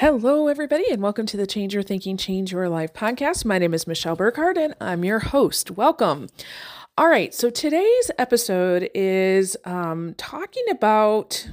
Hello, everybody, and welcome to the Change Your Thinking, Change Your Life podcast. My name is Michelle Burkhard, and I'm your host. Welcome. All right, so today's episode is um, talking about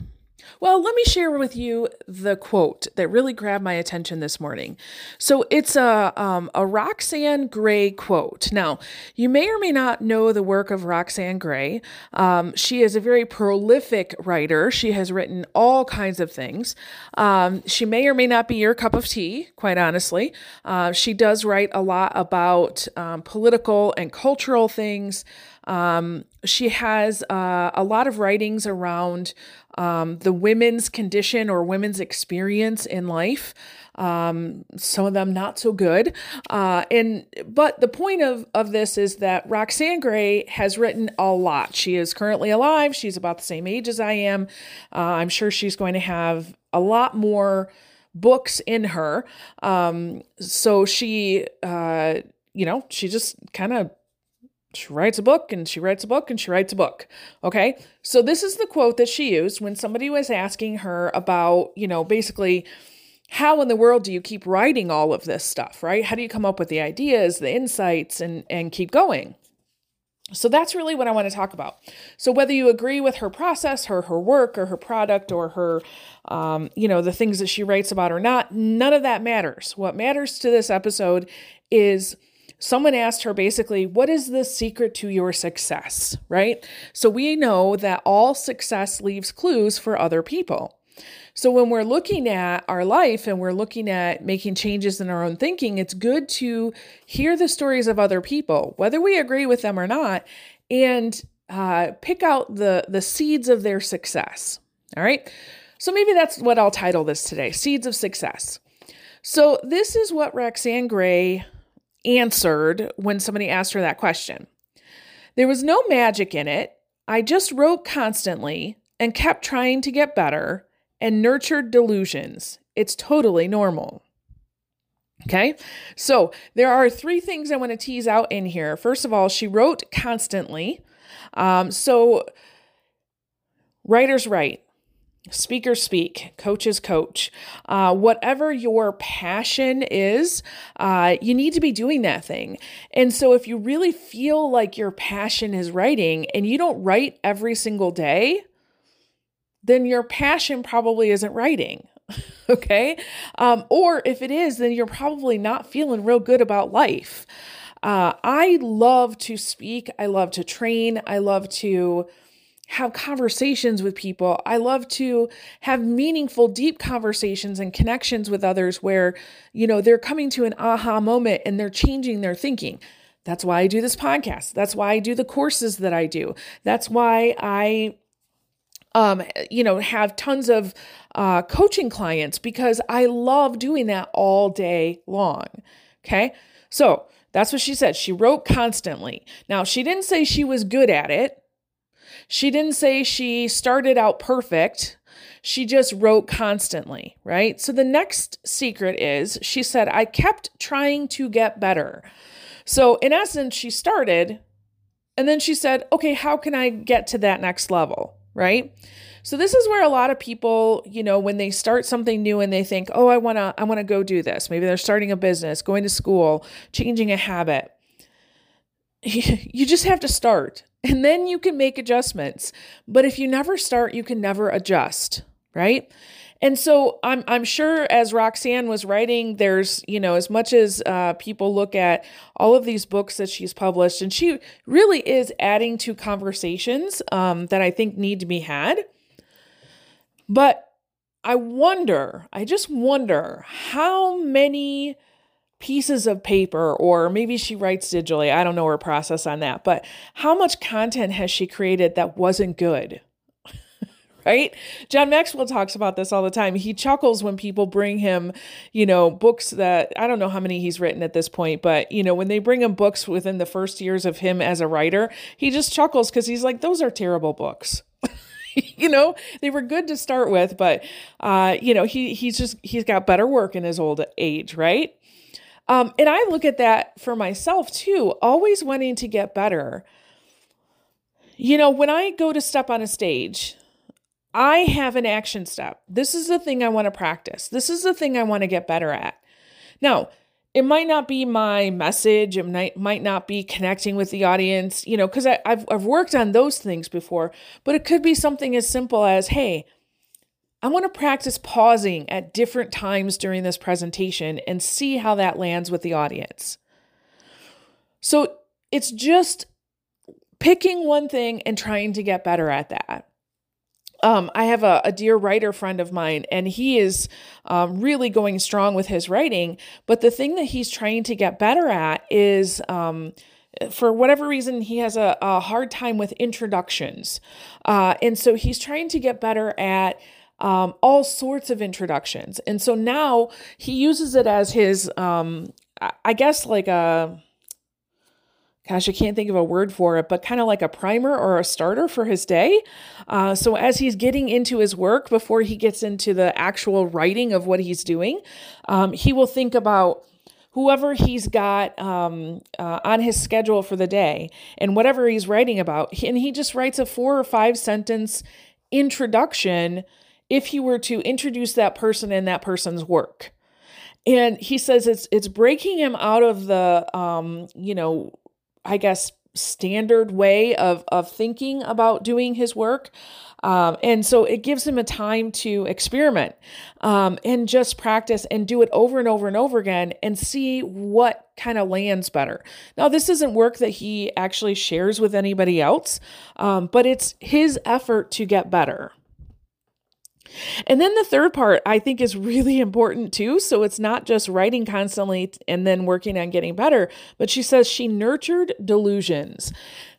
well, let me share with you the quote that really grabbed my attention this morning. So it's a um, a Roxane Gray quote. Now, you may or may not know the work of Roxane Gray. Um, she is a very prolific writer. She has written all kinds of things. Um, she may or may not be your cup of tea, quite honestly. Uh, she does write a lot about um, political and cultural things. Um, she has uh, a lot of writings around um, the women's condition or women's experience in life. Um, some of them not so good. Uh, and but the point of of this is that Roxane Gray has written a lot. She is currently alive. She's about the same age as I am. Uh, I'm sure she's going to have a lot more books in her. Um, so she, uh, you know, she just kind of she writes a book and she writes a book and she writes a book. Okay. So this is the quote that she used when somebody was asking her about, you know, basically, how in the world do you keep writing all of this stuff, right? How do you come up with the ideas, the insights, and and keep going? So that's really what I want to talk about. So whether you agree with her process, her her work, or her product, or her, um, you know, the things that she writes about or not, none of that matters. What matters to this episode is someone asked her basically, What is the secret to your success? Right? So we know that all success leaves clues for other people. So when we're looking at our life and we're looking at making changes in our own thinking, it's good to hear the stories of other people, whether we agree with them or not, and uh, pick out the the seeds of their success. All right. So maybe that's what I'll title this today: Seeds of Success. So this is what Roxane Gray answered when somebody asked her that question. There was no magic in it. I just wrote constantly and kept trying to get better and nurtured delusions. It's totally normal. Okay, so there are three things I want to tease out in here. First of all, she wrote constantly. Um, so, writers write, Speakers speak, coaches coach. Uh, whatever your passion is, uh, you need to be doing that thing. And so, if you really feel like your passion is writing and you don't write every single day, then your passion probably isn't writing. okay. Um, or if it is, then you're probably not feeling real good about life. Uh, I love to speak, I love to train, I love to have conversations with people. I love to have meaningful, deep conversations and connections with others where, you know, they're coming to an aha moment and they're changing their thinking. That's why I do this podcast. That's why I do the courses that I do. That's why I um, you know, have tons of uh, coaching clients because I love doing that all day long. Okay. So that's what she said. She wrote constantly. Now, she didn't say she was good at it. She didn't say she started out perfect. She just wrote constantly, right? So the next secret is she said, I kept trying to get better. So in essence, she started and then she said, okay, how can I get to that next level, right? So this is where a lot of people, you know, when they start something new and they think, "Oh, I want to I want to go do this." Maybe they're starting a business, going to school, changing a habit. You just have to start and then you can make adjustments. But if you never start, you can never adjust, right? And so I'm I'm sure as Roxane was writing, there's you know as much as uh, people look at all of these books that she's published, and she really is adding to conversations um, that I think need to be had. But I wonder, I just wonder how many pieces of paper, or maybe she writes digitally. I don't know her process on that, but how much content has she created that wasn't good? right? John Maxwell talks about this all the time. He chuckles when people bring him, you know, books that I don't know how many he's written at this point, but you know, when they bring him books within the first years of him as a writer, he just chuckles because he's like, those are terrible books. you know, they were good to start with, but uh, you know, he he's just he's got better work in his old age, right? Um, and I look at that for myself too, always wanting to get better. You know, when I go to step on a stage, I have an action step. This is the thing I want to practice. This is the thing I want to get better at. Now, it might not be my message. It might, might not be connecting with the audience, you know, because I've, I've worked on those things before, but it could be something as simple as, hey, I want to practice pausing at different times during this presentation and see how that lands with the audience. So it's just picking one thing and trying to get better at that. Um, I have a, a, dear writer friend of mine, and he is um, really going strong with his writing. But the thing that he's trying to get better at is, um, for whatever reason, he has a, a hard time with introductions. Uh, and so he's trying to get better at um, all sorts of introductions. And so now he uses it as his, um, I guess, like a gosh, I can't think of a word for it, but kind of like a primer or a starter for his day. Uh, so as he's getting into his work before he gets into the actual writing of what he's doing, um, he will think about whoever he's got um, uh, on his schedule for the day and whatever he's writing about. And he just writes a four or five sentence introduction if he were to introduce that person and that person's work and he says it's it's breaking him out of the um you know I guess, standard way of, of thinking about doing his work. Um, and so it gives him a time to experiment um, and just practice and do it over and over and over again and see what kind of lands better. Now, this isn't work that he actually shares with anybody else, um, but it's his effort to get better. And then the third part I think is really important too. So it's not just writing constantly and then working on getting better, but she says she nurtured delusions.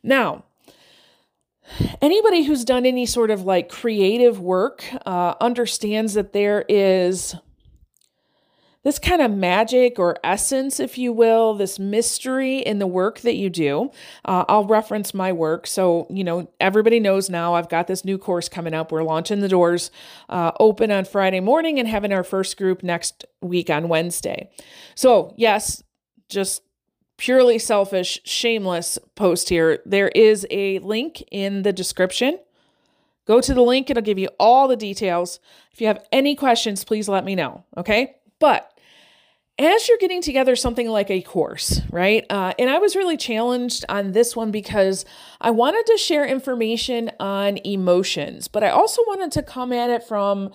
Now, anybody who's done any sort of like creative work uh, understands that there is this kind of magic or essence, if you will, this mystery in the work that you do. Uh, I'll reference my work. So, you know, everybody knows now I've got this new course coming up. We're launching the doors uh, open on Friday morning and having our first group next week on Wednesday. So, yes, just purely selfish, shameless post here. There is a link in the description. Go to the link, it'll give you all the details. If you have any questions, please let me know. Okay. But as you're getting together something like a course, right? Uh, and I was really challenged on this one because I wanted to share information on emotions, but I also wanted to come at it from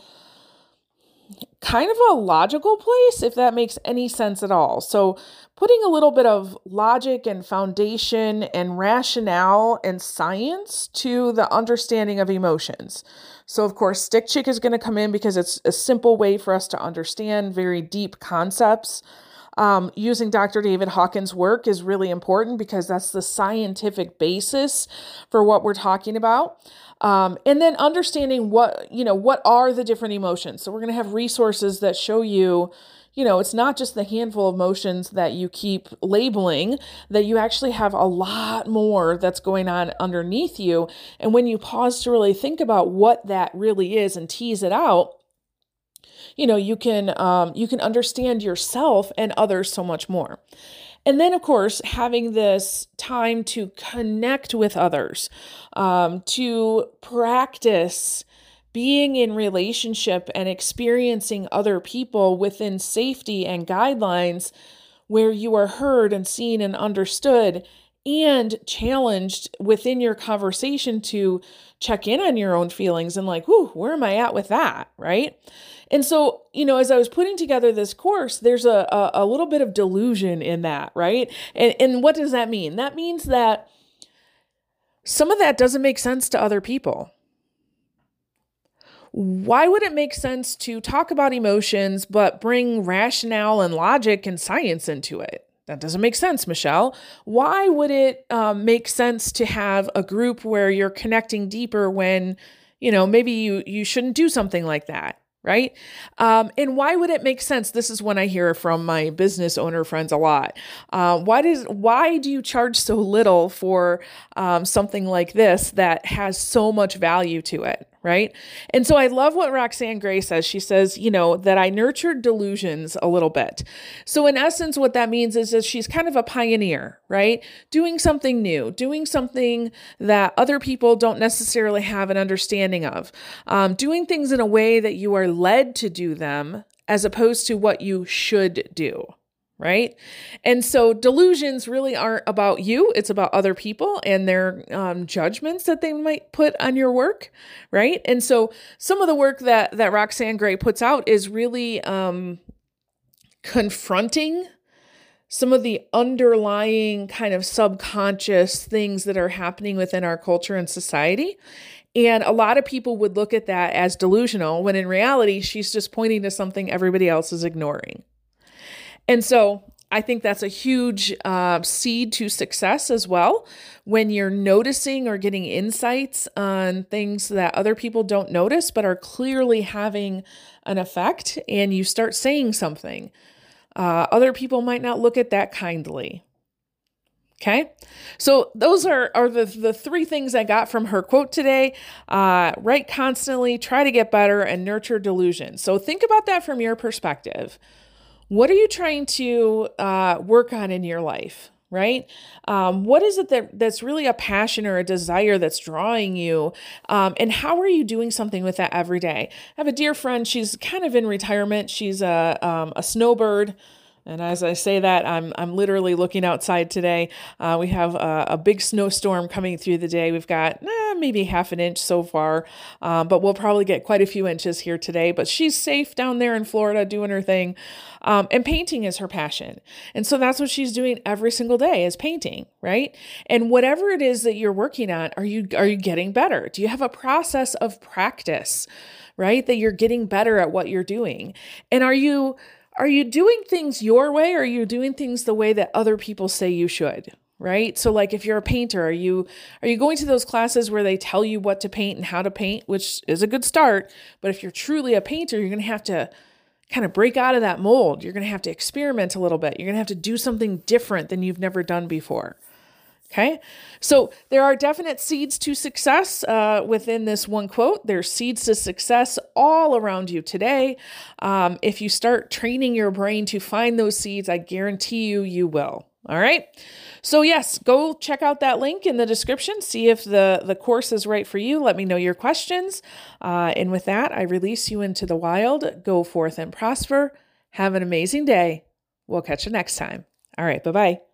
kind of a logical place, if that makes any sense at all. So, putting a little bit of logic and foundation and rationale and science to the understanding of emotions. So, of course, Stick Chick is going to come in because it's a simple way for us to understand very deep concepts. Um, using Dr. David Hawkins' work is really important because that's the scientific basis for what we're talking about. Um, and then understanding what, you know, what are the different emotions. So we're going to have resources that show you you know, it's not just the handful of motions that you keep labeling, that you actually have a lot more that's going on underneath you. And when you pause to really think about what that really is and tease it out, you know, you can um, you can understand yourself and others so much more. And then, of course, having this time to connect with others, um, to practice being in relationship and experiencing other people within safety and guidelines where you are heard and seen and understood and challenged within your conversation to check in on your own feelings and like, whoo, where am I at with that? Right. And so, you know, as I was putting together this course, there's a, a, a little bit of delusion in that, right? And, and what does that mean? That means that some of that doesn't make sense to other people why would it make sense to talk about emotions but bring rationale and logic and science into it? That doesn't make sense, Michelle. Why would it um, make sense to have a group where you're connecting deeper when, you know, maybe you you shouldn't do something like that? Right? Um, and why would it make sense? This is when I hear from my business owner friends a lot. Uh, why does why do you charge so little for um, something like this that has so much value to it? right? And so I love what Roxane Gray says. She says, you know, that I nurtured delusions a little bit. So in essence, what that means is that she's kind of a pioneer, right? Doing something new, doing something that other people don't necessarily have an understanding of, um, doing things in a way that you are led to do them as opposed to what you should do right? And so delusions really aren't about you, it's about other people and their um, judgments that they might put on your work, right? And so some of the work that that Roxane Gray puts out is really um, confronting some of the underlying kind of subconscious things that are happening within our culture and society. And a lot of people would look at that as delusional when in reality, she's just pointing to something everybody else is ignoring. And so I think that's a huge uh, seed to success as well. When you're noticing or getting insights on things that other people don't notice but are clearly having an effect, and you start saying something, uh, other people might not look at that kindly. Okay, so those are, are the, the three things I got from her quote today. Uh, write constantly, try to get better, and nurture delusion. So think about that from your perspective. What are you trying to uh, work on in your life? Right? Um, what is it that that's really a passion or a desire that's drawing you? Um, and how are you doing something with that every day? I have a dear friend she's kind of in retirement. She's a, um, a snowbird and as I say that, I'm, I'm literally looking outside today. Uh, we have a, a, big snowstorm coming through the day. We've got eh, maybe half an inch so far, um, but we'll probably get quite a few inches here today. But she's safe down there in Florida doing her thing. Um, and painting is her passion. And so that's what she's doing every single day is painting, right? And whatever it is that you're working on, are you are you getting better? Do you have a process of practice, right? That you're getting better at what you're doing? And are you are you doing things your way or are you doing things the way that other people say you should? right? So like if you're a painter are you are you going to those classes where they tell you what to paint and how to paint which is a good start but if you're truly a painter you're going to have to kind of break out of that mold. You're going to have to experiment a little bit. You're going to have to do something different than you've never done before Okay, so there are definite seeds to success uh, within this one quote. There's seeds to success all around you today. Um, if you start training your brain to find those seeds, I guarantee you, you will. All right. So yes, go check out that link in the description. See if the the course is right for you. Let me know your questions. Uh, and with that, I release you into the wild. Go forth and prosper. Have an amazing day. We'll catch you next time. All right. Bye bye.